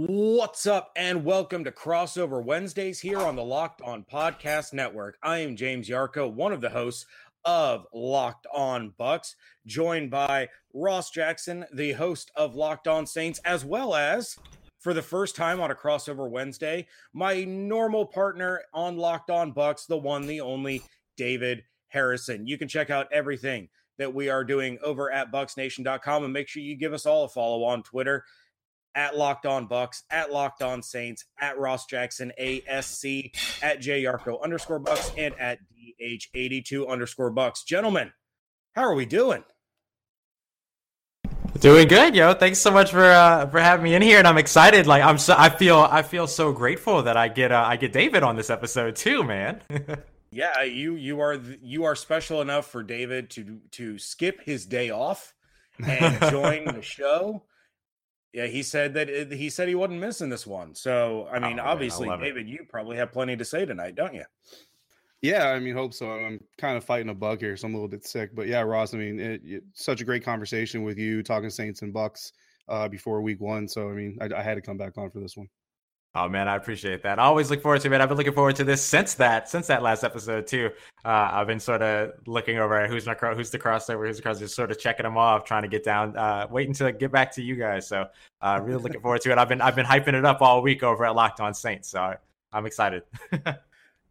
What's up, and welcome to Crossover Wednesdays here on the Locked On Podcast Network. I am James Yarcho, one of the hosts of Locked On Bucs, joined by Ross Jackson, the host of Locked On Saints, as well as for the first time on a crossover Wednesday, my normal partner on Locked On Bucs, the one, the only David Harrison. You can check out everything that we are doing over at bucsnation.com and make sure you give us all a follow on Twitter at Locked On Bucs, at Locked On Saints, at Ross Jackson ASC, at J Yarcho underscore Bucs, and at DH82 underscore Bucs. Gentlemen, how are we doing? Doing good, yo. Thanks so much for uh, for having me in here, and I'm excited. Like I'm so I feel I feel so grateful that I get uh, I get David on this episode too, man. yeah, you you are you are special enough for David to to skip his day off and join the show. Yeah, he said that it, he said he wasn't missing this one. So, I mean, oh, obviously, man, David, it. you probably have plenty to say tonight, don't you? Yeah, I mean, hope so. I'm kind of fighting a bug here, so I'm a little bit sick. But yeah, Ross, I mean, it, it, such a great conversation with you talking Saints and Bucs uh, before Week One. So, I mean, I, I had to come back on for this one. Oh man, I appreciate that. I always look forward to it. I've been looking forward to this since that since that last episode too. Uh, I've been sort of looking over at who's my who's the crossover, who's the crossover, just sort of checking them off, trying to get down, uh, waiting to get back to you guys. So uh, really looking forward to it. I've been I've been hyping it up all week over at Locked On Saints, so I'm excited.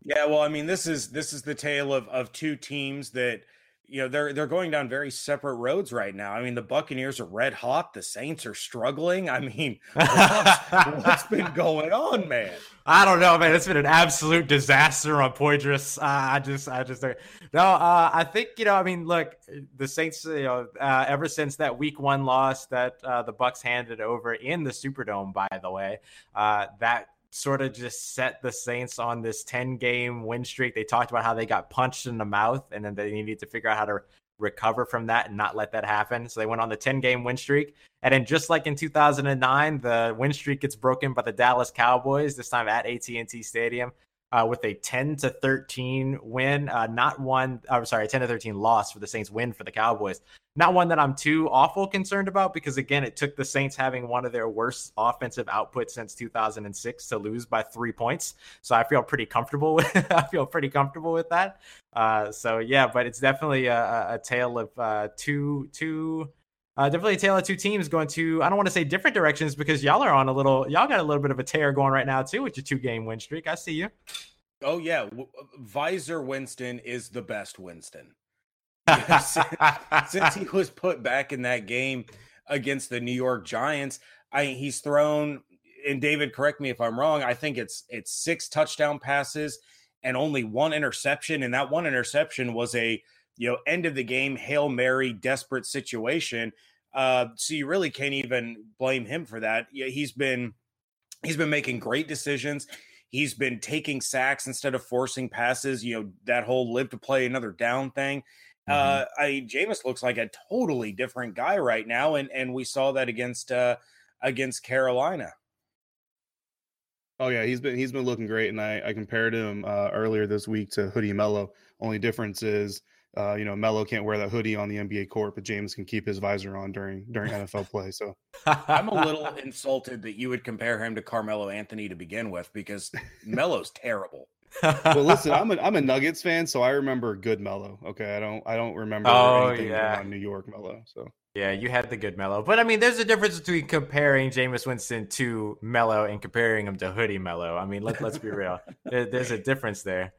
yeah, well, I mean, this is this is the tale of of two teams that you know they're they're going down very separate roads right now. I mean, the Buccaneers are red hot. The Saints are struggling. I mean, what's, what's been going on, man? I don't know, man. It's been an absolute disaster on Poydras. Uh, I just, I just, no. Uh, I think you know. I mean, look, the Saints. You know, uh, ever since that Week One loss that uh, the Bucs handed over in the Superdome, by the way, uh, that sort of just set the Saints on this 10 game win streak. They talked about how they got punched in the mouth and then they needed to figure out how to recover from that and not let that happen. So they went on the 10 game win streak. And then just like in 2009, the win streak gets broken by the Dallas Cowboys, this time at AT&T Stadium uh, with a 10 to 13 win. Uh, not one, I'm sorry, 10 to 13 loss for the Saints win for the Cowboys. Not one that I'm too awful concerned about because, again, it took the Saints having one of their worst offensive outputs since 2006 to lose by three points. So I feel pretty comfortable with I feel pretty comfortable with that. Uh, so yeah, but it's definitely a, a tale of uh, two two uh, definitely a tale of two teams going to I don't want to say different directions because y'all are on a little y'all got a little bit of a tear going right now too with your two game win streak. I see you. Oh yeah, Visor Winston is the best Winston. since, since he was put back in that game against the New York Giants, I he's thrown and David correct me if I'm wrong, I think it's it's six touchdown passes and only one interception and that one interception was a you know, end of the game, Hail Mary, desperate situation. Uh, so you really can't even blame him for that. Yeah, he's been he's been making great decisions. He's been taking sacks instead of forcing passes. You know, that whole live to play another down thing. Mm-hmm. Uh, I Jameis looks like a totally different guy right now, and and we saw that against uh against Carolina. Oh yeah, he's been he's been looking great, and I I compared him uh, earlier this week to Hoodie Melo. Only difference is uh, you know, Melo can't wear that hoodie on the NBA court, but Jameis can keep his visor on during during NFL play. So I'm a little insulted that you would compare him to Carmelo Anthony to begin with because Melo's terrible. well, listen, I'm a I'm a Nuggets fan, so I remember good Melo. Okay, I don't I don't remember oh, anything yeah. New York Melo. So yeah, you had the good Melo, but I mean, there's a difference between comparing Jameis Winston to Melo and comparing him to Hoodie Melo. I mean, let let's be real. there, there's a difference there.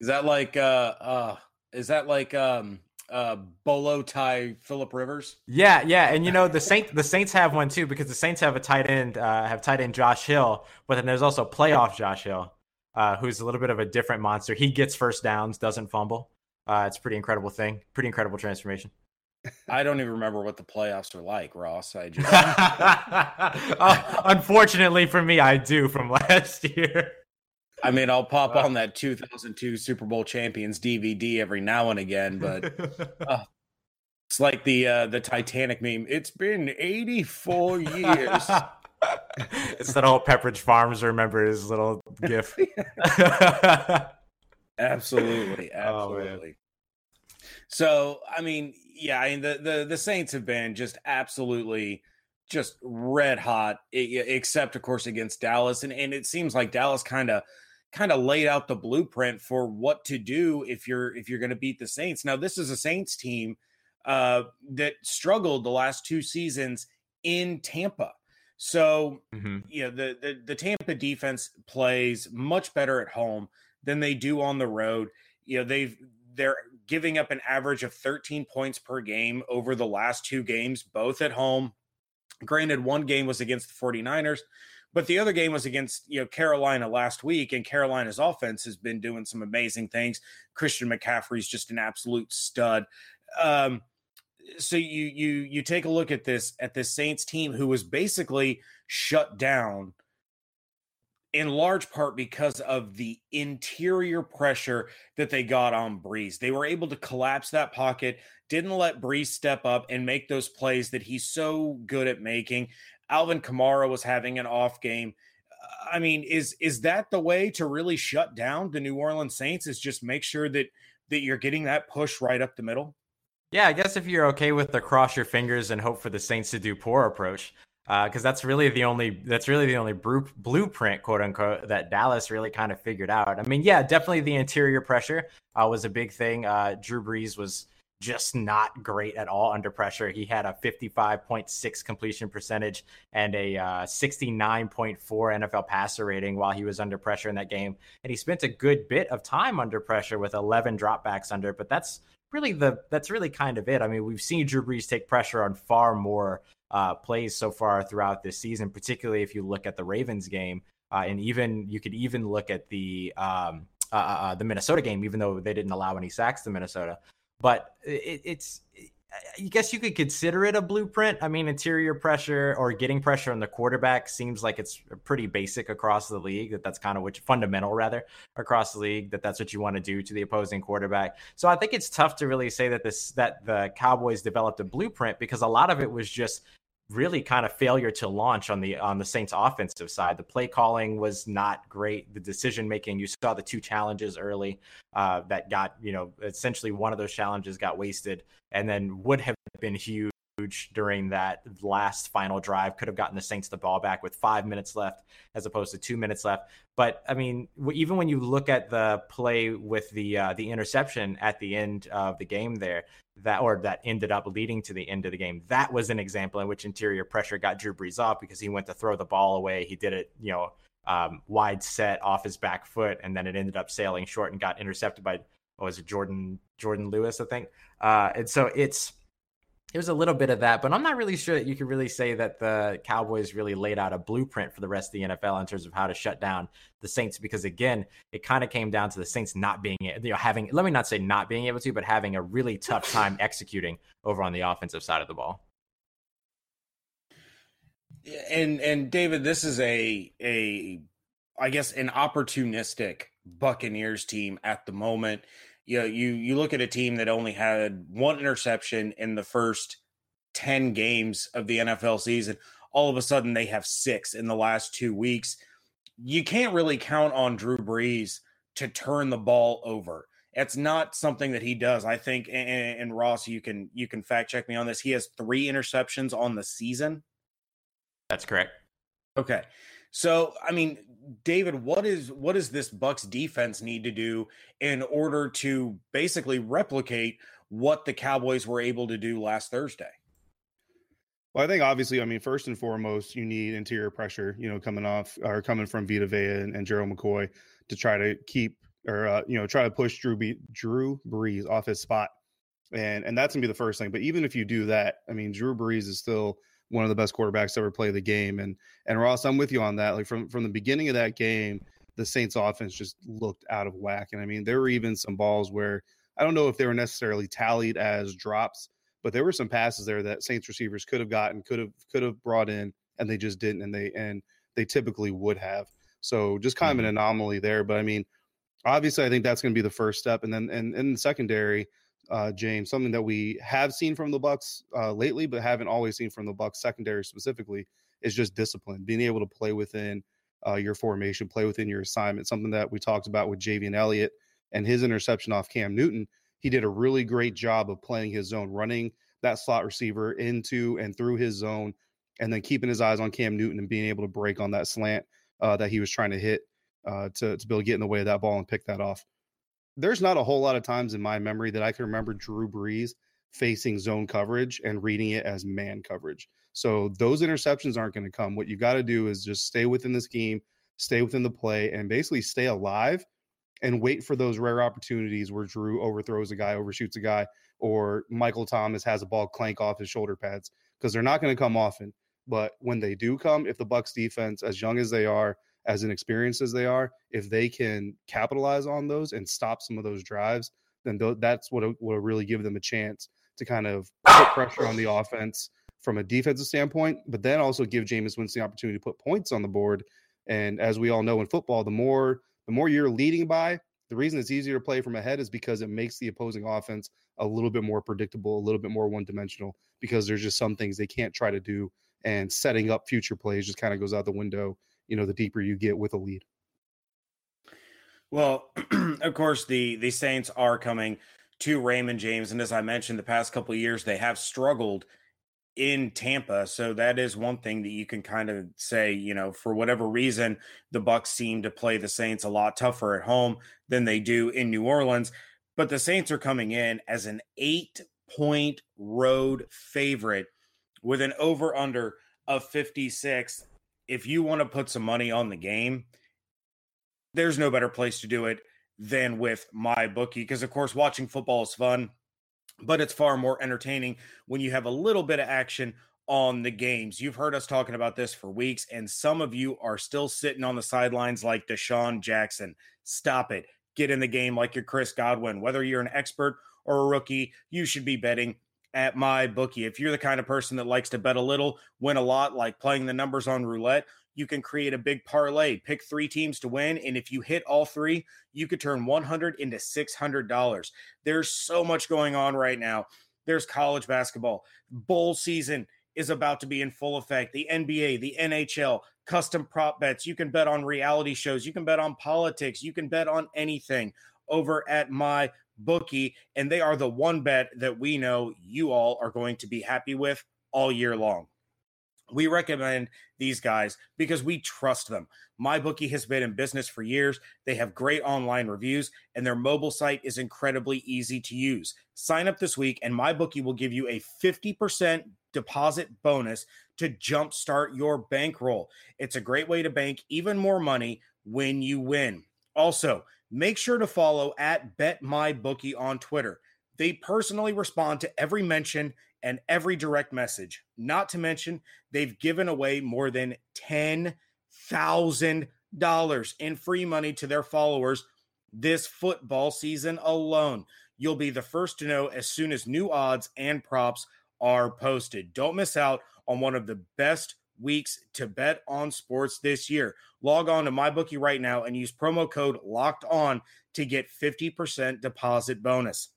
Is that like uh uh is that like um uh bolo tie Philip Rivers? Yeah, yeah, and you know the Saint the Saints have one too because the Saints have a tight end uh have tight end Josh Hill, but then there's also playoff Josh Hill, uh, who's a little bit of a different monster. He gets first downs, doesn't fumble. Uh, it's a pretty incredible thing, pretty incredible transformation. I don't even remember what the playoffs are like, Ross. I just uh, unfortunately for me, I do from last year. I mean, I'll pop on that 2002 Super Bowl champions DVD every now and again, but uh, it's like the uh, the Titanic meme. It's been 84 years. it's that old Pepperidge Farms. Remember his little gif. absolutely, absolutely. Oh, so, I mean, yeah, I mean the the the Saints have been just absolutely just red hot, except of course against Dallas, and and it seems like Dallas kind of kind of laid out the blueprint for what to do if you're if you're going to beat the Saints. Now this is a Saints team uh, that struggled the last two seasons in Tampa. So mm-hmm. you know the, the the Tampa defense plays much better at home than they do on the road. You know they've they're giving up an average of 13 points per game over the last two games, both at home. Granted, one game was against the 49ers, but the other game was against you know Carolina last week, and Carolina's offense has been doing some amazing things. Christian McCaffrey's just an absolute stud. Um, so you you you take a look at this at this Saints team who was basically shut down in large part because of the interior pressure that they got on Brees. They were able to collapse that pocket, didn't let Brees step up and make those plays that he's so good at making. Alvin Kamara was having an off game. I mean, is is that the way to really shut down the New Orleans Saints? Is just make sure that that you're getting that push right up the middle? Yeah, I guess if you're okay with the cross your fingers and hope for the Saints to do poor approach, because uh, that's really the only that's really the only blueprint, quote unquote, that Dallas really kind of figured out. I mean, yeah, definitely the interior pressure uh, was a big thing. Uh, Drew Brees was just not great at all under pressure. He had a 55.6 completion percentage and a uh, 69.4 NFL passer rating while he was under pressure in that game. And he spent a good bit of time under pressure with 11 dropbacks under, but that's really the that's really kind of it. I mean, we've seen Drew Brees take pressure on far more uh, plays so far throughout this season, particularly if you look at the Ravens game, uh, and even you could even look at the um, uh, uh, uh the Minnesota game, even though they didn't allow any sacks to Minnesota. But it, it's I guess you could consider it a blueprint. I mean, interior pressure or getting pressure on the quarterback seems like it's pretty basic across the league. That that's kind of what fundamental rather across the league. That that's what you want to do to the opposing quarterback. So I think it's tough to really say that this that the Cowboys developed a blueprint because a lot of it was just really kind of failure to launch on the on the Saints offensive side. The play calling was not great. The decision making, you saw the two challenges early uh, that got, you know, essentially one of those challenges got wasted and then would have been huge during that last final drive. Could have gotten the Saints the ball back with five minutes left as opposed to two minutes left. But I mean, even when you look at the play with the uh, the interception at the end of the game, there that or that ended up leading to the end of the game, that was an example in which interior pressure got Drew Brees off because he went to throw the ball away. He did it, you know. Um, wide set off his back foot, and then it ended up sailing short and got intercepted by what was it Jordan Jourdan Lewis, I think. Uh, and so it's there's a little bit of that, but I'm not really sure that you could really say that the Cowboys really laid out a blueprint for the rest of the NFL in terms of how to shut down the Saints. Because again, it kind of came down to the Saints not being, you know, having, let me not say not being able to, but having a really tough time executing over on the offensive side of the ball. And and David, this is a a I guess an opportunistic Buccaneers team at the moment you know, you you look at a team that only had one interception in the first 10 games of the NFL season. All of a sudden they have six in the last two weeks. You can't really count on Drew Brees to turn the ball over. It's not something that he does. I think and, and Ross, you can you can fact check me on this. He has three interceptions on the season. That's correct. Okay. So, I mean, David, what is what does this Bucs defense need to do in order to basically replicate what the Cowboys were able to do last Thursday? Well, I think obviously, I mean, first and foremost, you need interior pressure, you know, coming off or coming from Vita Vea and, and Gerald McCoy to try to keep or uh, you know try to push Drew B- Drew Brees off his spot, and and that's gonna be the first thing. But even if you do that, I mean, Drew Brees is still one of the best quarterbacks to ever play the game. And and Ross, I'm with you on that. Like from from the beginning of that game, the Saints offense just looked out of whack. And I mean, there were even some balls where I don't know if they were necessarily tallied as drops, but there were some passes there that Saints receivers could have gotten, could have could have brought in, and they just didn't. And they and they typically would have. So just kind of an mm-hmm. anomaly there. But I mean, obviously, I think that's going to be the first step. And then and in the secondary, uh, James, something that we have seen from the Bucs uh, lately, but haven't always seen from the Bucs secondary specifically, is just discipline, being able to play within uh, your formation, play within your assignment. Something that we talked about with Javien Elliott and his interception off Cam Newton. He did a really great job of playing his zone, running that slot receiver into and through his zone, and then keeping his eyes on Cam Newton and being able to break on that slant uh, that he was trying to hit uh, to, to be able to get in the way of that ball and pick that off. There's not a whole lot of times in my memory that I can remember Drew Brees facing zone coverage and reading it as man coverage. So those interceptions aren't going to come. What you've got to do is just stay within the scheme, stay within the play, and basically stay alive and wait for those rare opportunities where Drew overthrows a guy, overshoots a guy, or Michael Thomas has a ball clank off his shoulder pads because they're not going to come often. But when they do come, if the Bucs defense, as young as they are, as inexperienced as they are, if they can capitalize on those and stop some of those drives, then th- that's what will really give them a chance to kind of put pressure on the offense from a defensive standpoint, but then also give Jameis Winston the opportunity to put points on the board. And as we all know in football, the more the more you're leading by, the reason it's easier to play from ahead is because it makes the opposing offense a little bit more predictable, a little bit more one dimensional, because there's just some things they can't try to do. And setting up future plays just kind of goes out the window, you know, the deeper you get with a lead. Well, of course, the the Saints are coming to Raymond James, and as I mentioned, the past couple years they have struggled in Tampa. So that is one thing that you can kind of say, you know, for whatever reason, the Bucs seem to play the Saints a lot tougher at home than they do in New Orleans. But the Saints are coming in as an eight point road favorite with an over under of 56. If you want to put some money on the game, there's no better place to do it than with my bookie. Because, of course, watching football is fun but it's far more entertaining when you have a little bit of action on the games. You've heard us talking about this for weeks, and some of you are still sitting on the sidelines like DeSean Jackson. Stop it. Get in the game like you're Chris Godwin. Whether you're an expert or a rookie, you should be betting at my bookie. If you're the kind of person that likes to bet a little, win a lot, like playing the numbers on roulette, you can create a big parlay, pick three teams to win. And if you hit all three, you could turn 100 into $600. There's so much going on right now. There's college basketball. Bowl season is about to be in full effect. The NBA, the NHL, custom prop bets. You can bet on reality shows. You can bet on politics. You can bet on anything over at my bookie. And they are the one bet that we know you all are going to be happy with all year long. We recommend these guys because we trust them. MyBookie has been in business for years. They have great online reviews, and their mobile site is incredibly easy to use. Sign up this week, and MyBookie will give you a 50% deposit bonus to jumpstart your bankroll. It's a great way to bank even more money when you win. Also, make sure to follow at BetMyBookie on Twitter. They personally respond to every mention and every direct message. Not to mention, they've given away more than $10,000 in free money to their followers this football season alone. You'll be the first to know as soon as new odds and props are posted. Don't miss out on one of the best weeks to bet on sports this year. Log on to MyBookie right now and use promo code LOCKED ON to get 50% deposit bonus.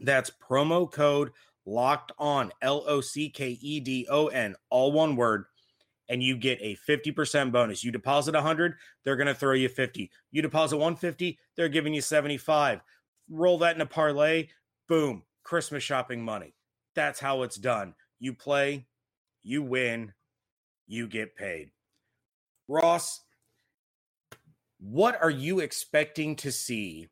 That's promo code locked on L O C K E D O N, all one word, and you get a 50% bonus. You deposit 100, they're going to throw you 50. You deposit 150, they're giving you 75. Roll that in a parlay, boom, Christmas shopping money. That's how it's done. You play, you win, you get paid. Ross, what are you expecting to see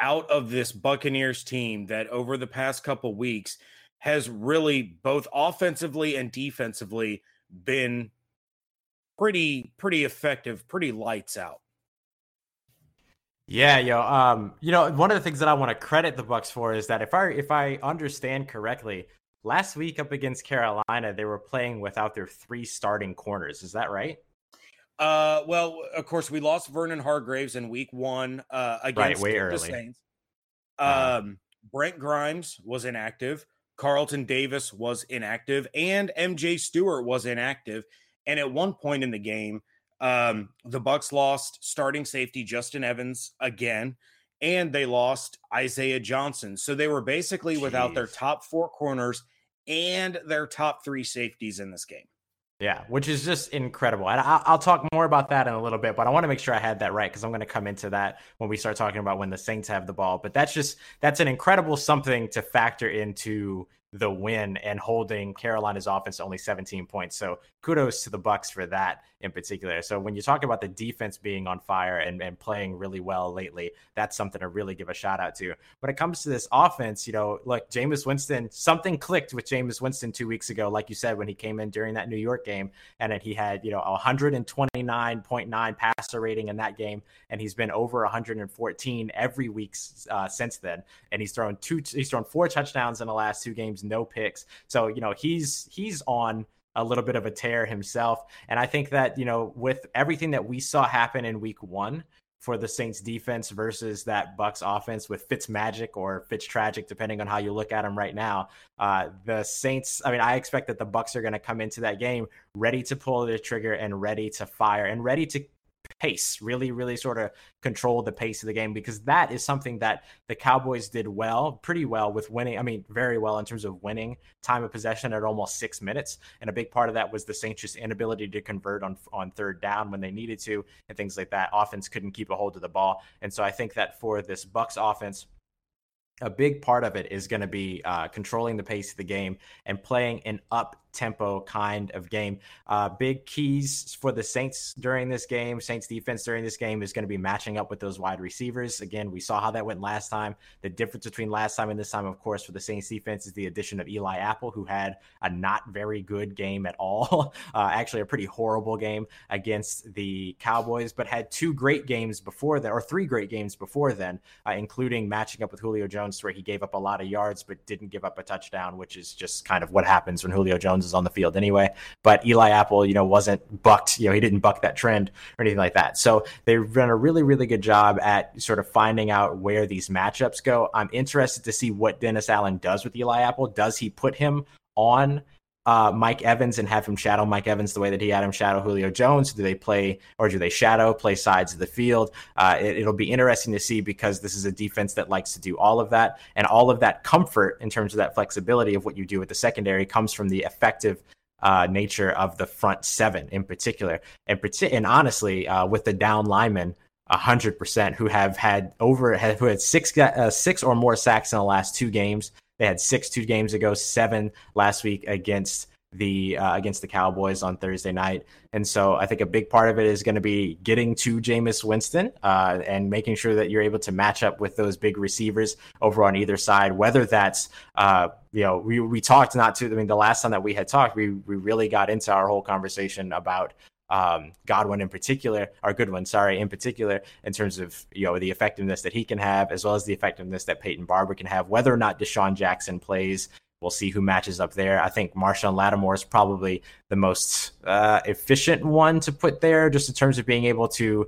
out of this Buccaneers team that over the past couple weeks has really both offensively and defensively been pretty pretty effective, pretty lights out. Yeah, yo, um, you know, one of the things that I want to credit the Bucs for is that if I if I understand correctly, last week up against Carolina, they were playing without their three starting corners. Is that right? Uh, well, of course, we lost Vernon Hargreaves in week one uh, against right, the Saints. Uh-huh. Um, Brent Grimes was inactive. Carlton Davis was inactive, and MJ Stewart was inactive. And at one point in the game, um, the Bucs lost starting safety Justin Evans again, and they lost Isaiah Johnson. So they were basically Jeez. without their top four corners and their top three safeties in this game. Yeah, which is just incredible. And I'll talk more about that in a little bit, but I want to make sure I had that right because I'm going to come into that when we start talking about when the Saints have the ball. But that's just that's an incredible something to factor into the win and holding Carolina's offense to only 17 points. So kudos to the Bucs for that in particular. So when you talk about the defense being on fire and, and playing really well lately, that's something to really give a shout out to. When it comes to this offense, you know, look, Jameis Winston, something clicked with Jameis Winston two weeks ago, like you said, when he came in during that New York game, and then he had, you know, 129.9 passer rating in that game, and he's been over 114 every week uh, since then. And he's thrown two, he's thrown four touchdowns in the last two games, no picks. So, you know, he's he's on a little bit of a tear himself. And I think that, you know, with everything that we saw happen in week one for the Saints defense versus that Bucs offense with Fitz magic or Fitz tragic, depending on how you look at them right now, uh, the Saints, I mean, I expect that the Bucs are going to come into that game ready to pull the trigger and ready to fire and ready to pace, really, really sort of control the pace of the game because that is something that the Cowboys did well, pretty well with winning. I mean, very well in terms of winning time of possession at almost six minutes. And a big part of that was the Saints' inability to convert on on third down when they needed to and things like that. Offense couldn't keep a hold of the ball. And so I think that for this Bucs offense, a big part of it is going to be uh, controlling the pace of the game and playing an up tempo kind of game. Uh, big keys for the Saints during this game, Saints defense during this game is going to be matching up with those wide receivers. Again, we saw how that went last time. The difference between last time and this time, of course, for the Saints defense is the addition of Eli Apple, who had a not very good game at all. Uh, actually, a pretty horrible game against the Cowboys, but had two great games before that, or three great games before then, uh, including matching up with Julio Jones, where he gave up a lot of yards but didn't give up a touchdown, which is just kind of what happens when Julio Jones on the field anyway. But Eli Apple, you know, wasn't bucked. You know, he didn't buck that trend or anything like that. So they've done a really, really good job at sort of finding out where these matchups go. I'm interested to see what Dennis Allen does with Eli Apple. Does he put him on uh, Mike Evans and have him shadow Mike Evans the way that he had him shadow Julio Jones? Do they play or do they shadow play sides of the field? Uh, it, will be interesting to see because this is a defense that likes to do all of that, and all of that comfort in terms of that flexibility of what you do with the secondary comes from the effective uh, nature of the front seven in particular, and, and honestly, uh, with the down linemen hundred percent who have had over who had six uh, six or more sacks in the last two games. They had six two games ago, seven last week against the uh, against the Cowboys on Thursday night. And so I think a big part of it is going to be getting to Jameis Winston uh, and making sure that you're able to match up with those big receivers over on either side. Whether that's uh, you know we we talked not to I mean the last time that we had talked we we really got into our whole conversation about um, Godwin in particular, or Goodwin, sorry, in particular, in terms of you know the effectiveness that he can have, as well as the effectiveness that Peyton Barber can have. Whether or not DeSean Jackson plays, we'll see who matches up there. I think Marshon Lattimore is probably the most uh, efficient one to put there, just in terms of being able to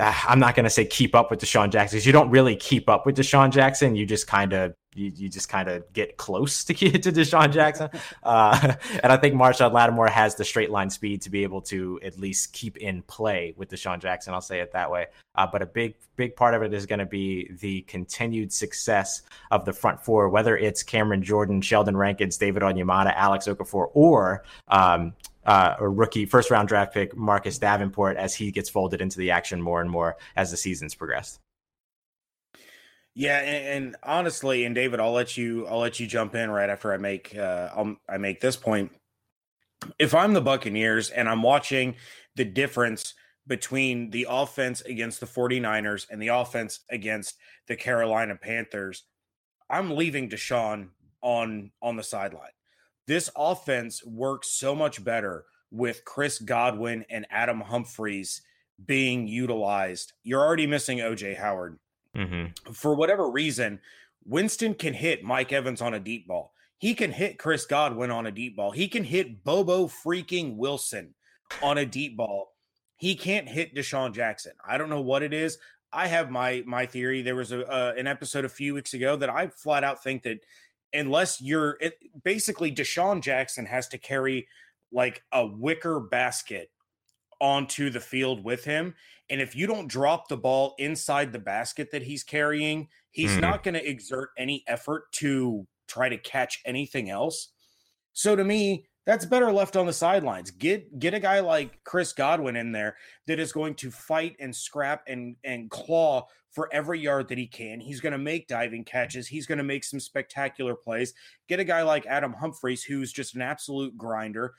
I'm not going to say keep up with DeSean Jackson because you don't really keep up with DeSean Jackson. You just kind of you, you just kind of get close to to DeSean Jackson. Uh, and I think Marshon Lattimore has the straight line speed to be able to at least keep in play with DeSean Jackson. I'll say it that way. Uh, but a big big part of it is going to be the continued success of the front four, whether it's Cameron Jordan, Sheldon Rankins, David Onyemata, Alex Okafor, or um, uh, a rookie first round draft pick Marcus Davenport as he gets folded into the action more and more as the seasons progressed. Yeah, and, and, honestly, and David, I'll let you I'll let you jump in right after I make uh, I'll, I make this point. If I'm the Buccaneers and I'm watching the difference between the offense against the 49ers and the offense against the Carolina Panthers, I'm leaving DeSean on on the sideline. This offense works so much better with Chris Godwin and Adam Humphries being utilized. You're already missing OJ Howard. Mm-hmm. For whatever reason, Winston can hit Mike Evans on a deep ball. He can hit Chris Godwin on a deep ball. He can hit Bobo freaking Wilson on a deep ball. He can't hit DeSean Jackson. I don't know what it is. I have my my theory. There was a uh, an episode a few weeks ago that I flat out think that unless you're it, basically DeSean Jackson has to carry like a wicker basket onto the field with him. And if you don't drop the ball inside the basket that he's carrying, he's mm. not going to exert any effort to try to catch anything else. So to me, that's better left on the sidelines. Get get a guy like Chris Godwin in there that is going to fight and scrap and and claw for every yard that he can. He's going to make diving catches. He's going to make some spectacular plays. Get a guy like Adam Humphries who's just an absolute grinder.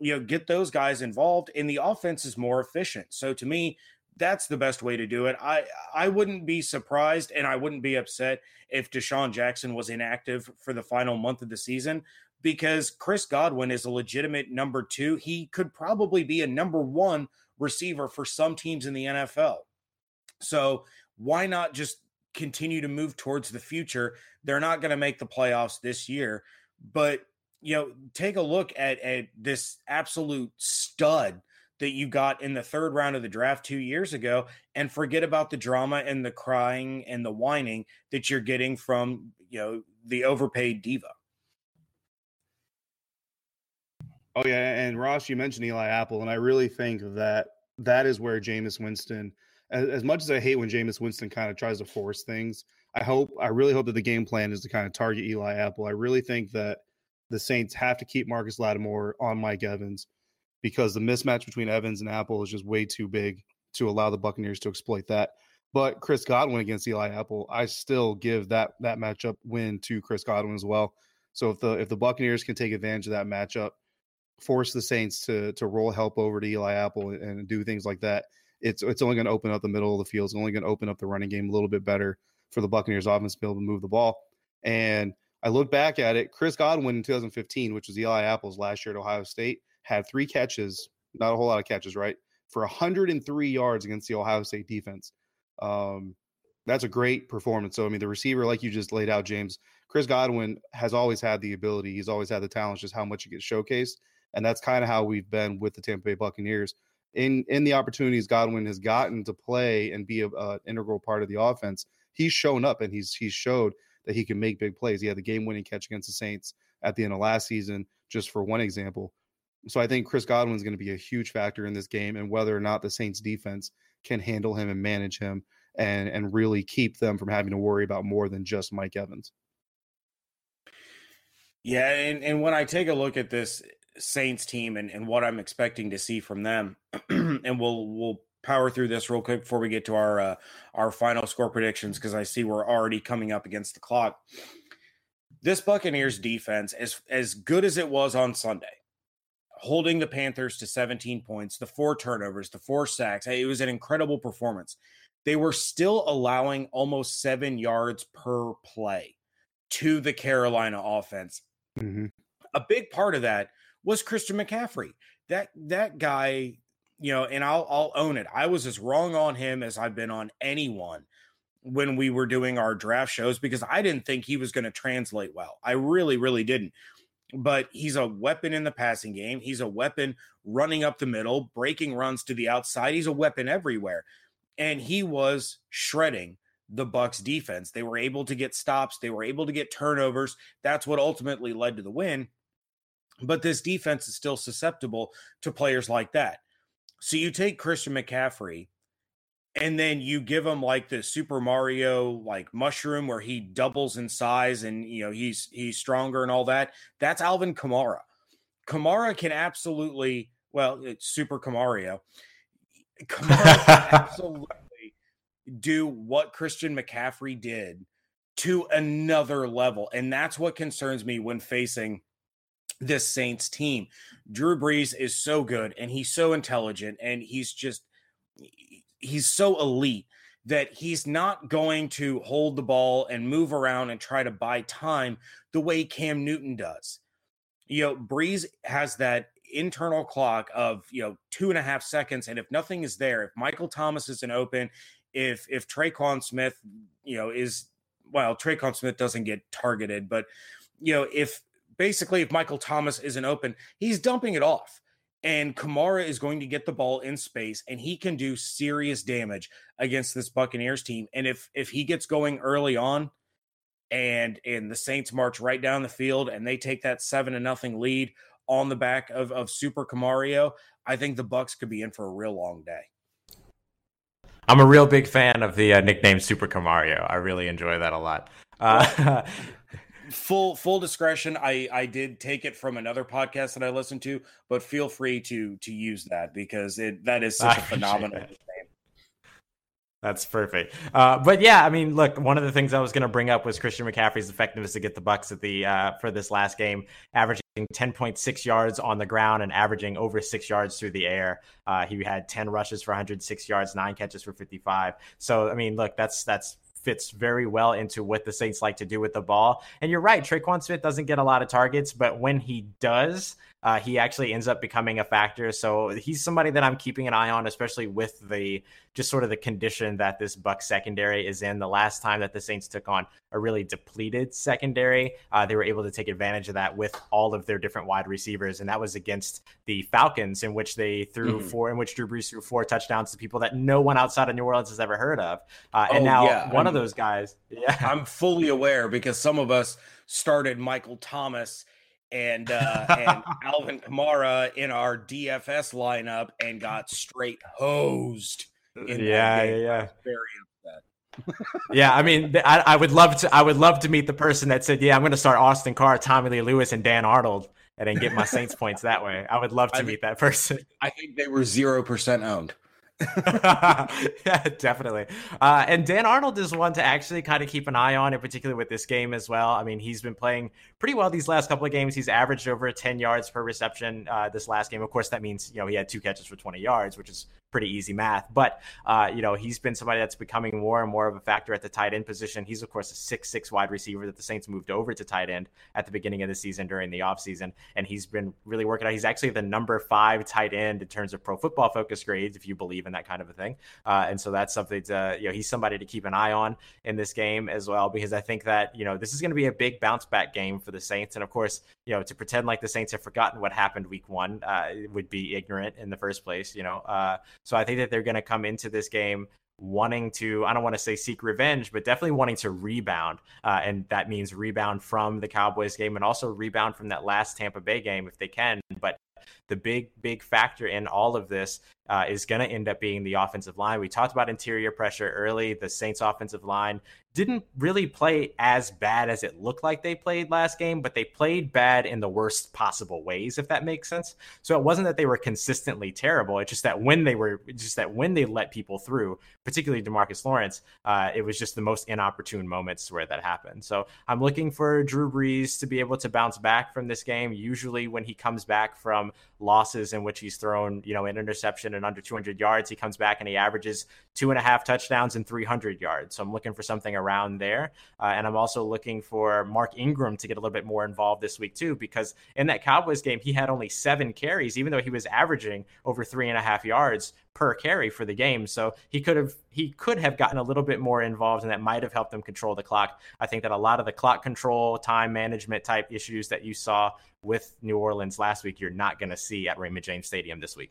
You know, get those guys involved and the offense is more efficient. So to me, that's the best way to do it. I I wouldn't be surprised and I wouldn't be upset if DeSean Jackson was inactive for the final month of the season because Chris Godwin is a legitimate number 2. He could probably be a number 1 receiver for some teams in the NFL. So, why not just continue to move towards the future? They're not going to make the playoffs this year, but you know, take a look at at this absolute stud that you got in the third round of the draft two years ago and forget about the drama and the crying and the whining that you're getting from you know the overpaid diva oh yeah and ross you mentioned eli apple and i really think that that is where Jameis Winston as, as much as i hate when Jameis Winston kind of tries to force things i hope i really hope that the game plan is to kind of target eli apple i really think that the saints have to keep marcus lattimore on mike evans because the mismatch between Evans and Apple is just way too big to allow the Buccaneers to exploit that. But Chris Godwin against Eli Apple, I still give that that matchup win to Chris Godwin as well. So if the if the Buccaneers can take advantage of that matchup, force the Saints to to roll help over to Eli Apple and do things like that, it's it's only going to open up the middle of the field. It's only going to open up the running game a little bit better for the Buccaneers offense to be able to move the ball. And I look back at it, Chris Godwin in 2015, which was Eli Apple's last year at Ohio State had three catches, not a whole lot of catches, right? For 103 yards against the Ohio State defense. Um, that's a great performance. So, I mean, the receiver, like you just laid out, James, Chris Godwin has always had the ability. He's always had the talent, just how much he gets showcased. And that's kind of how we've been with the Tampa Bay Buccaneers. In in the opportunities Godwin has gotten to play and be an integral part of the offense, he's shown up and he's he's showed that he can make big plays. He had the game winning catch against the Saints at the end of last season, just for one example. So I think Chris Godwin is going to be a huge factor in this game and whether or not the Saints defense can handle him and manage him and and really keep them from having to worry about more than just Mike Evans. Yeah, and, and when I take a look at this Saints team and, and what I'm expecting to see from them, and we'll we'll power through this real quick before we get to our uh, our final score predictions because I see we're already coming up against the clock. This Buccaneers defense, as as good as it was on Sunday, holding the Panthers to 17 points, the four turnovers, the four sacks. It was an incredible performance. They were still allowing almost seven yards per play to the Carolina offense. Mm-hmm. A big part of that was Christian McCaffrey. That that guy, you know, and I'll I'll own it. I was as wrong on him as I've been on anyone when we were doing our draft shows because I didn't think he was going to translate well. I really, really didn't but he's a weapon in the passing game. He's a weapon running up the middle, breaking runs to the outside. He's a weapon everywhere. And he was shredding the Bucs defense. They were able to get stops, they were able to get turnovers. That's what ultimately led to the win. But this defense is still susceptible to players like that. So you take Christian McCaffrey and then you give him like the Super Mario like mushroom where he doubles in size and you know he's he's stronger and all that. That's Alvin Kamara. Kamara can absolutely well, it's Super Kamario. Kamara can absolutely do what Christian McCaffrey did to another level, and that's what concerns me when facing this Saints team. Drew Brees is so good and he's so intelligent and he's just he's so elite that he's not going to hold the ball and move around and try to buy time the way Cam Newton does. You know, Brees has that internal clock of you know two and a half seconds, and if nothing is there, if Michael Thomas isn't open, if if Tre'Quan Smith, you know, is well, Tre'Quan Smith doesn't get targeted, but you know, if basically if Michael Thomas isn't open, he's dumping it off and Kamara is going to get the ball in space and he can do serious damage against this Buccaneers team. And if if he gets going early on and and the Saints march right down the field and they take that 7 to nothing lead on the back of of Super KaMario, I think the Bucs could be in for a real long day. I'm a real big fan of the uh, nickname Super KaMario. I really enjoy that a lot. Uh, full full discretion. I I did take it from another podcast that I listened to, but feel free to to use that because it that is such a phenomenal. That's perfect. Uh, but yeah, I mean, look, one of the things I was going to bring up was Christian McCaffrey's effectiveness to get the Bucs at the uh, for this last game, averaging 10.6 yards on the ground and averaging over six yards through the air. Uh, he had 10 rushes for 106 yards, nine catches for 55. So I mean, look, that's that's fits very well into what the Saints like to do with the ball. And you're right, Tre'Quan Smith doesn't get a lot of targets, but when he does, uh, he actually ends up becoming a factor. So he's somebody that I'm keeping an eye on, especially with the just sort of the condition that this Buck secondary is in. The last time that the Saints took on a really depleted secondary, uh, they were able to take advantage of that with all of their different wide receivers, and that was against the Falcons, in which they threw mm-hmm. four, in which Drew Brees threw four touchdowns to people that no one outside of New Orleans has ever heard of. Uh, and oh, now yeah. one I'm, of those guys, yeah, I'm fully aware because some of us started Michael Thomas and uh, and Alvin Kamara in our DFS lineup and got straight hosed. yeah, yeah, yeah. Very upset. yeah, I mean, I, I, would love to. I would love to meet the person that said, "Yeah, I'm going to start Austin Carr, Tommy Lee Lewis, and Dan Arnold, and then get my Saints points that way." I would love to I meet that person. I think they were zero percent owned. yeah, definitely. Uh, and Dan Arnold is one to actually kind of keep an eye on, in particular with this game as well. I mean, he's been playing pretty well these last couple of games. He's averaged over 10 yards per reception uh, this last game. Of course, that means you know he had two catches for 20 yards, which is pretty easy math. But uh, you know, he's been somebody that's becoming more and more of a factor at the tight end position. He's of course a six six wide receiver that the Saints moved over to tight end at the beginning of the season during the offseason. and he's been really working out. He's actually the number five tight end in terms of Pro Football Focus grades, if you believe in that kind of a thing. Uh, and so that's something to you know he's somebody to keep an eye on in this game as well because I think that you know this is going to be a big bounce back game for the Saints. And of course, you know to pretend like the Saints have forgotten what happened week one uh, would be ignorant in the first place. You know, uh, so I think that they're going to come into this game wanting to, I don't want to say seek revenge, but definitely wanting to rebound. Uh, and that means rebound from the Cowboys game and also rebound from that last Tampa Bay game if they can. But the big, big factor in all of this uh, is going to end up being the offensive line. We talked about interior pressure early. The Saints' offensive line didn't really play as bad as it looked like they played last game, but they played bad in the worst possible ways, if that makes sense. So it wasn't that they were consistently terrible. It's just that when they were, just that when they let people through, particularly Demarcus Lawrence, uh, it was just the most inopportune moments where that happened. So I'm looking for Drew Brees to be able to bounce back from this game. Usually, when he comes back from losses in which he's thrown, you know, an interception and under 200 yards, he comes back and he averages two and a half touchdowns and 300 yards. So I'm looking for something around there. Uh, and I'm also looking for Mark Ingram to get a little bit more involved this week, too, because in that Cowboys game, he had only seven carries, even though he was averaging over three and a half yards per carry for the game. So he could have he could have gotten a little bit more involved, and that might have helped them control the clock. I think that a lot of the clock control, time management type issues that you saw with New Orleans last week, you're not going to see at Raymond James Stadium this week.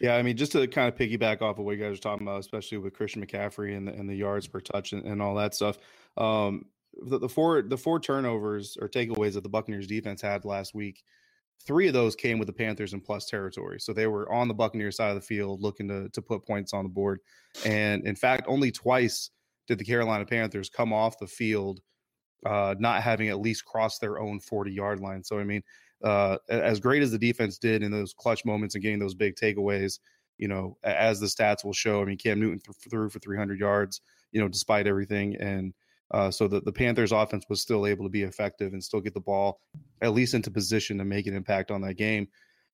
Yeah, I mean, just to kind of piggyback off of what you guys are talking about, especially with Christian McCaffrey and the, and the yards per touch and, and all that stuff. Um, the, the, four the four turnovers or takeaways that the Buccaneers defense had last week, three of those came with the Panthers in plus territory. So they were on the Buccaneers side of the field looking to to put points on the board. And in fact, only twice did the Carolina Panthers come off the field uh, not having at least crossed their own 40 yard line. So I mean, uh, as great as the defense did in those clutch moments and getting those big takeaways, you know, as the stats will show, I mean, Cam Newton th- threw for 300 yards, you know, despite everything. And uh, so the, the Panthers offense was still able to be effective and still get the ball at least into position to make an impact on that game.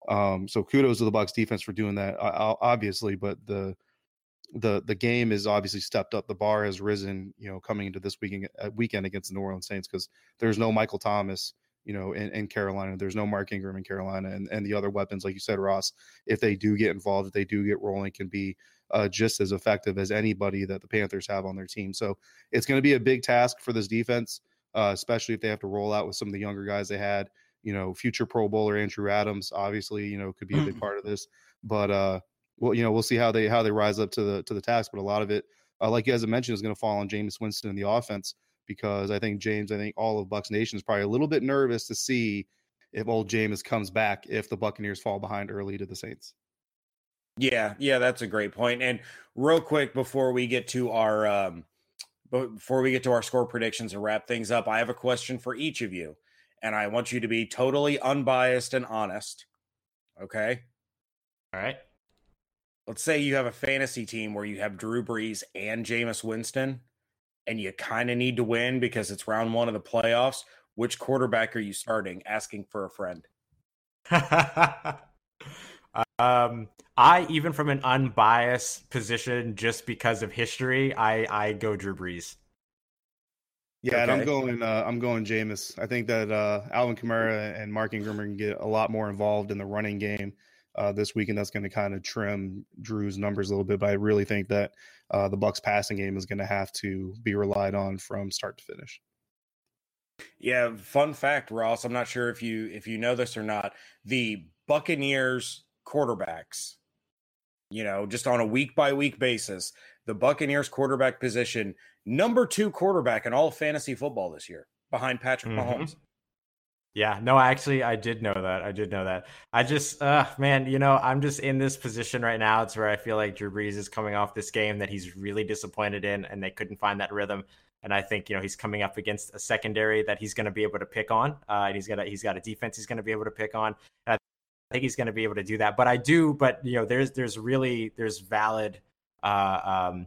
Um, so kudos to the Bucs defense for doing that, obviously, but the, the the game is obviously stepped up. The bar has risen, you know, coming into this weekend weekend against the New Orleans Saints because there's no Michael Thomas you know, in, in, Carolina. There's no Mark Ingram in Carolina, and, and the other weapons, like you said, Ross, if they do get involved, if they do get rolling, can be uh, just as effective as anybody that the Panthers have on their team. So it's going to be a big task for this defense, uh, especially if they have to roll out with some of the younger guys they had. You know, future Pro Bowler Andrew Adams, obviously, you know, could be a big mm. part of this. But uh, well, you know, we'll see how they how they rise up to the to the task. But a lot of it, uh, like you guys have mentioned, is going to fall on Jameis Winston in the offense because I think James, I think all of Bucs Nation is probably a little bit nervous to see if old Jameis comes back if the Buccaneers fall behind early to the Saints. Yeah, yeah, that's a great point. And real quick before we get to our um, before we get to our score predictions and wrap things up, I have a question for each of you, and I want you to be totally unbiased and honest. Okay. All right. Let's say you have a fantasy team where you have Drew Brees and Jameis Winston, and you kind of need to win because it's round one of the playoffs. Which quarterback are you starting? Asking for a friend. um, I even from an unbiased position, just because of history, I I go Drew Brees. Yeah, okay. and I'm going. Uh, I'm going Jameis. I think that uh, Alvin Kamara and Mark Ingram can get a lot more involved in the running game uh, this week, and that's going to kind of trim Drew's numbers a little bit. But I really think that uh, the Bucs' passing game is going to have to be relied on from start to finish. Yeah, fun fact, Ross. I'm not sure if you if you know this or not. The Buccaneers quarterbacks, you know, just on a week by week basis, the Buccaneers quarterback position, number two quarterback in all fantasy football this year, behind Patrick mm-hmm. Mahomes. Yeah, no, actually, I did know that. I did know that. I just, uh, man, you know, I'm just in this position right now. It's where I feel like Drew Brees is coming off this game that he's really disappointed in, and they couldn't find that rhythm. And I think you know he's coming up against a secondary that he's going to be able to pick on, uh, and he's got a, he's got a defense he's going to be able to pick on. And I think he's going to be able to do that. But I do, but you know, there's there's really there's valid uh, um,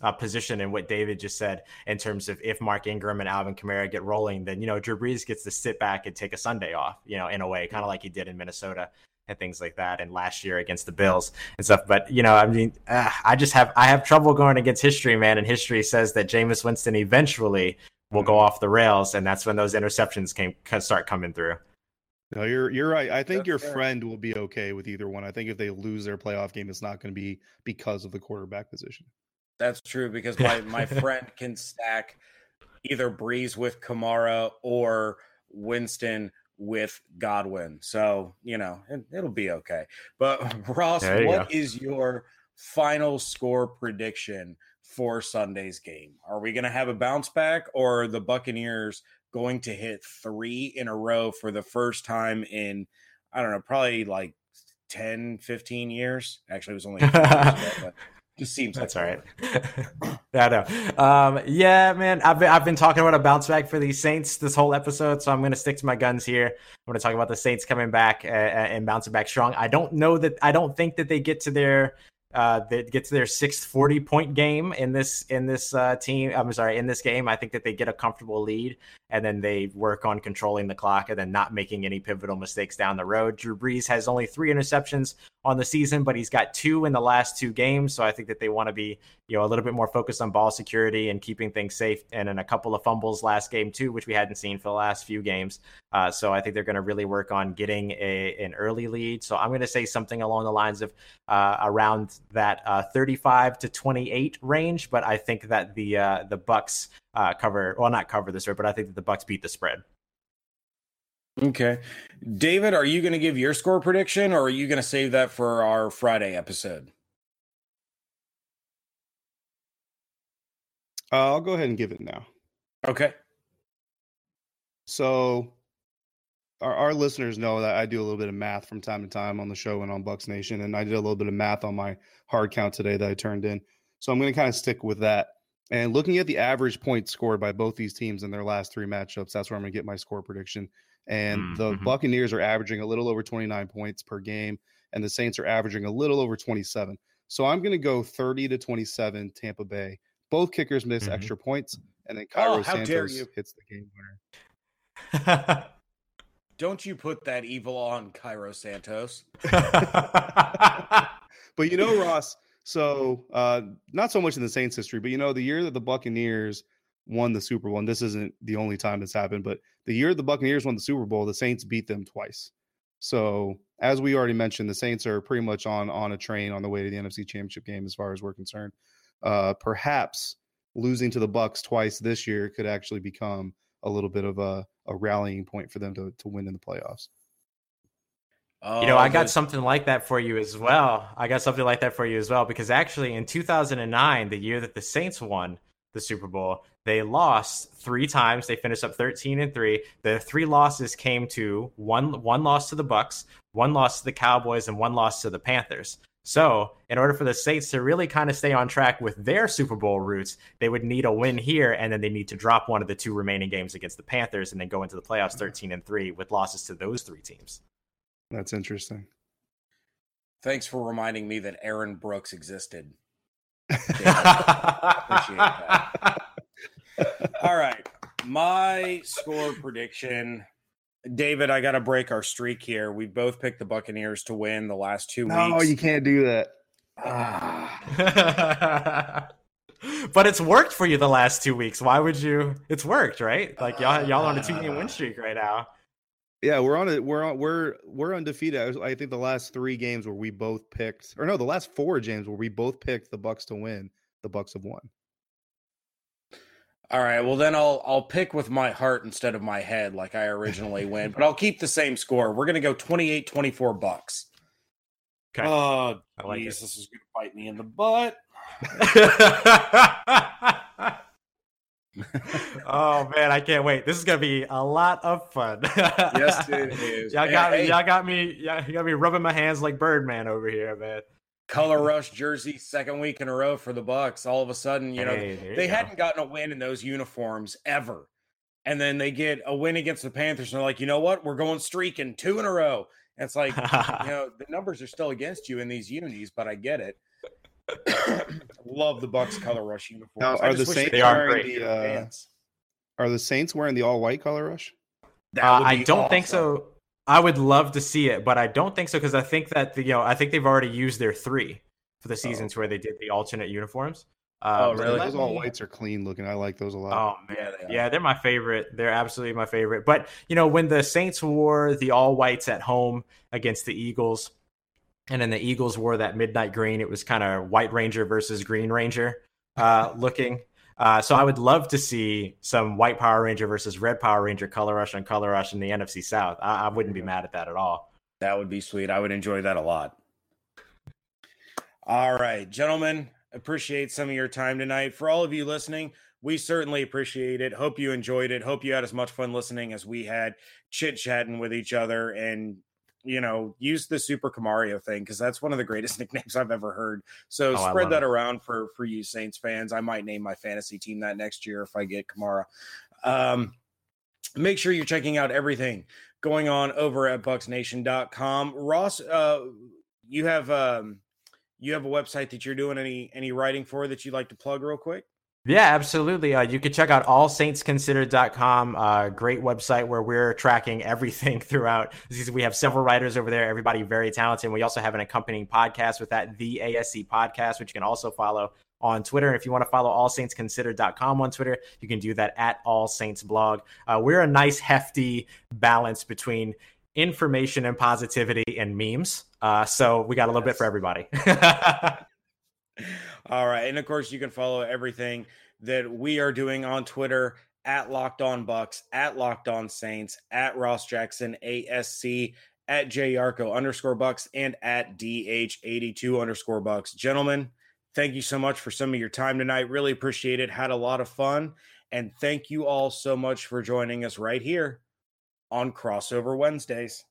uh, position in what David just said in terms of if Mark Ingram and Alvin Kamara get rolling, then you know Drew Brees gets to sit back and take a Sunday off, you know, in a way, kind of like he did in Minnesota and things like that, and last year against the Bills and stuff. But you know, I mean, uh, I just have I have trouble going against history, man. And history says that Jameis Winston eventually will go off the rails, and that's when those interceptions came start coming through. No, you're you're right. I think that's your fair. friend will be okay with either one. I think if they lose their playoff game, it's not going to be because of the quarterback position. That's true because my my friend can stack either Brees with Kamara or Winston with Godwin. So, you know, it, will be okay. But Ross, what go. is your final score prediction for Sunday's game? Are we going to have a bounce back or the Buccaneers going to hit 3 in a row for the first time in I don't know, probably like 10, 15 years? Actually, it was only just seems that's like all right. yeah, no. Um, yeah, man. I've been, I've been talking about a bounce back for the Saints this whole episode, so I'm going to stick to my guns here. I'm going to talk about the Saints coming back uh, and bouncing back strong. I don't know that I don't think that they get to their uh, that gets their sixth 40 point game in this in this uh, team. I'm sorry, in this game. I think that they get a comfortable lead and then they work on controlling the clock and then not making any pivotal mistakes down the road. Drew Brees has only three interceptions on the season, but he's got two in the last two games. So I think that they want to be, you know, a little bit more focused on ball security and keeping things safe. And then a couple of fumbles last game too, which we hadn't seen for the last few games. Uh, so I think they're going to really work on getting a, an early lead. So I'm going to say something along the lines of uh, around that uh, 35 to 28 range. But I think that the uh, the Bucs uh, cover, well, not cover the spread, but I think that the Bucs beat the spread. Okay, David, are you going to give your score prediction, or are you going to save that for our Friday episode? Uh, I'll go ahead and give it now. Okay. So, our, our listeners know that I do a little bit of math from time to time on the show and on Bucs Nation, and I did a little bit of math on my hard count today that I turned in. So I'm going to kind of stick with that. And looking at the average points scored by both these teams in their last three matchups, that's where I'm going to get my score prediction. And mm, mm-hmm. the Buccaneers are averaging a little over 29 points per game, and the Saints are averaging a little over 27. So I'm going to go 30 to 27 Tampa Bay. Both kickers miss mm-hmm. extra points, and then Cairo oh, Santos hits the game winner. Don't you put that evil on Cairo Santos. but you know, Ross, so uh, not so much in the Saints history, but you know, the year that the Buccaneers won the Super Bowl, and this isn't the only time this happened, but the year the Buccaneers won the Super Bowl, the Saints beat them twice. So as we already mentioned, the Saints are pretty much on on a train on the way to the NFC Championship game, as far as we're concerned. Uh, perhaps losing to the Bucs twice this year could actually become a little bit of a, a rallying point for them to to win in the playoffs. Oh, you know, I got something like that for you as well. I got something like that for you as well because actually in 2009, the year that the Saints won the Super Bowl, they lost three times. They finished up 13 and 3. The three losses came to one one loss to the Bucs, one loss to the Cowboys and one loss to the Panthers. So, in order for the Saints to really kind of stay on track with their Super Bowl roots, they would need a win here, and then they need to drop one of the two remaining games against the Panthers, and then go into the playoffs mm-hmm. 13 and three with losses to those three teams. That's interesting. Thanks for reminding me that Aaron Brooks existed. Appreciate that. All right. My score prediction. David, I got to break our streak here. We both picked the Buccaneers to win the last two no, weeks. you can't do that. Ah. but it's worked for you the last two weeks. Why would you? It's worked, right? Like y'all, y'all on a two game win streak right now. Yeah, we're on it. We're on. We're we're undefeated. I think the last three games where we both picked, or no, the last four games where we both picked the Bucs to win, the Bucs have won. All right. Well, then I'll I'll pick with my heart instead of my head, like I originally went. But I'll keep the same score. We're gonna go 28-24 Bucs. Okay. Oh, I like geez, this is gonna bite me in the butt. oh man, I can't wait. This is gonna be a lot of fun. Yes, it is. y'all got Hey, me. Y'all got me. Y'all got me rubbing my hands like Birdman over here, man. Color Rush jersey, second week in a row for the Bucs. All of a sudden, you know, Hey, there you they go. hadn't gotten a win in those uniforms ever. And then they get a win against the Panthers, and they're like, you know what? We're going streaking two in a row. And it's like, you know, the numbers are still against you in these unis, but I get it. Love the Bucs color rush uniforms. Now, are the Saints They are wearing great. the? Uh, are the Saints wearing the all white color rush? Uh, I don't think so. I would love to see it, but I don't think so because I think that the, you know I think they've already used their three for the seasons where they did the alternate uniforms. Uh, Oh, really? Those all whites are clean looking. I like those a lot. Oh man, Yeah, yeah, they they are. are my favorite. They're absolutely my favorite. But you know, when the Saints wore the all whites at home against the Eagles, and then the Eagles wore that midnight green, it was kind of White Ranger versus Green Ranger uh, looking. Uh, so I would love to see some White Power Ranger versus Red Power Ranger color rush on color rush in the NFC South. I, I wouldn't be mad at that at all. That would be sweet. I would enjoy that a lot. All right, gentlemen, appreciate some of your time tonight. For all of you listening, we certainly appreciate it. Hope you enjoyed it. Hope you had as much fun listening as we had chit chatting with each other and you know, use the Super KaMario thing because that's one of the greatest nicknames I've ever heard. So Oh, spread that it. around for for you Saints fans. I might name my fantasy team that next year if I get Kamara. Um, make sure you're checking out everything going on over at bucsnation.com ross uh you have um you have a website that you're doing any any writing for that you'd like to plug real quick Yeah, absolutely. Uh, you can check out allsaintsconsidered.com. Uh, great website where we're tracking everything throughout. We have several writers over there, everybody very talented. We also have an accompanying podcast with that, the ASC podcast, which you can also follow on Twitter. And if you want to follow allsaintsconsidered.com on Twitter, you can do that at All Saints Blog. Uh, we're a nice, hefty balance between information and positivity and memes. Uh, so we got a little bit for everybody. all right and of course you can follow everything that we are doing on twitter at locked on bucs at locked on saints at ross jackson asc at yarcho underscore bucs and at dh82 underscore bucs. Gentlemen thank you so much for some of your time tonight. Really appreciate it. Had a lot of fun. And thank you all so much for joining us right here on crossover wednesdays